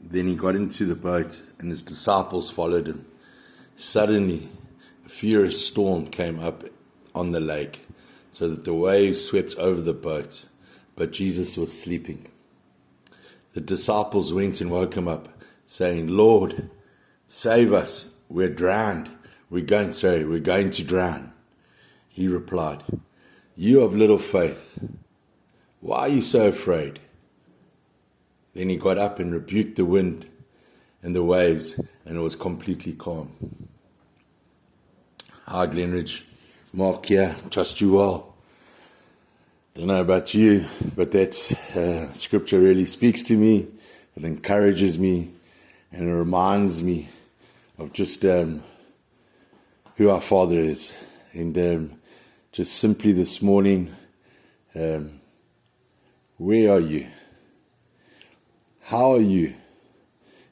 Then he got into the boat, and his disciples followed him. Suddenly, a furious storm came up on the lake, so that the waves swept over the boat, but Jesus was sleeping. The disciples went and woke him up, saying, Lord, save us, we're drowned. We're going, sorry, we're going to drown. He replied, You of little faith, why are you so afraid? Then he got up and rebuked the wind and the waves, and it was completely calm. Hi, Glenridge. Mark here. Trust you well. Don't know about you, but that uh, scripture really speaks to me. It encourages me, and it reminds me of just um, who our Father is. And um, just simply this morning, um, where are you? How are you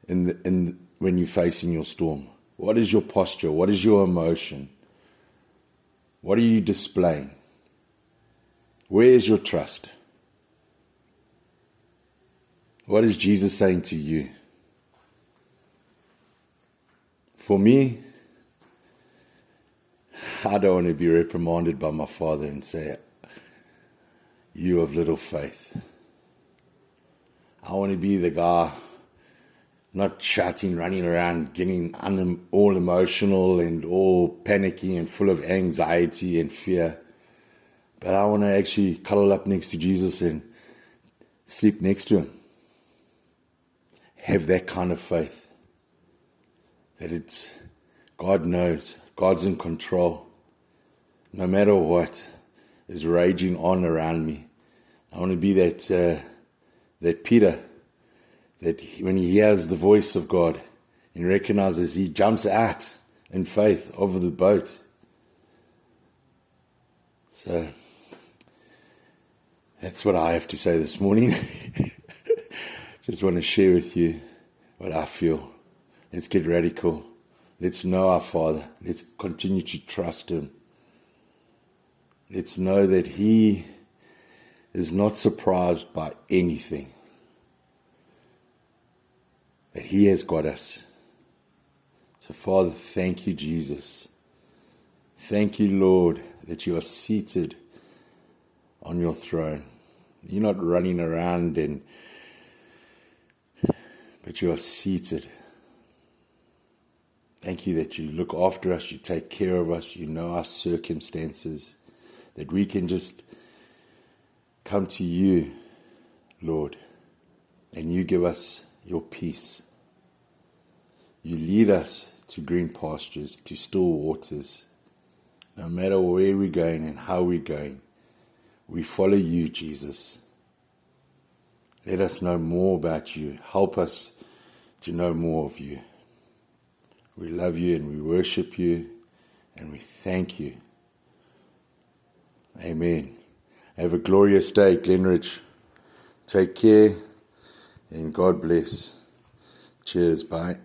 in, the, in when you're facing your storm? What is your posture? What is your emotion? What are you displaying? Where is your trust? What is Jesus saying to you? For me, I don't want to be reprimanded by my father and say, You have little faith. I want to be the guy not shouting, running around, getting un- all emotional and all panicky and full of anxiety and fear. But I want to actually cuddle up next to Jesus and sleep next to him. Have that kind of faith that it's God knows, God's in control. No matter what is raging on around me, I want to be that. Uh, that Peter, that when he hears the voice of God and recognizes, he jumps out in faith over the boat. So that's what I have to say this morning. Just want to share with you what I feel. Let's get radical. Let's know our Father. Let's continue to trust Him. Let's know that He is not surprised by anything that He has got us. So, Father, thank you, Jesus. Thank you, Lord, that you are seated on your throne. You're not running around and but you are seated. Thank you that you look after us, you take care of us, you know our circumstances, that we can just come to you, Lord, and you give us your peace. You lead us to green pastures, to still waters. No matter where we're going and how we're going, we follow you, Jesus. Let us know more about you. Help us to know more of you. We love you and we worship you and we thank you. Amen. Have a glorious day, Glenridge. Take care and God bless. Cheers. Bye.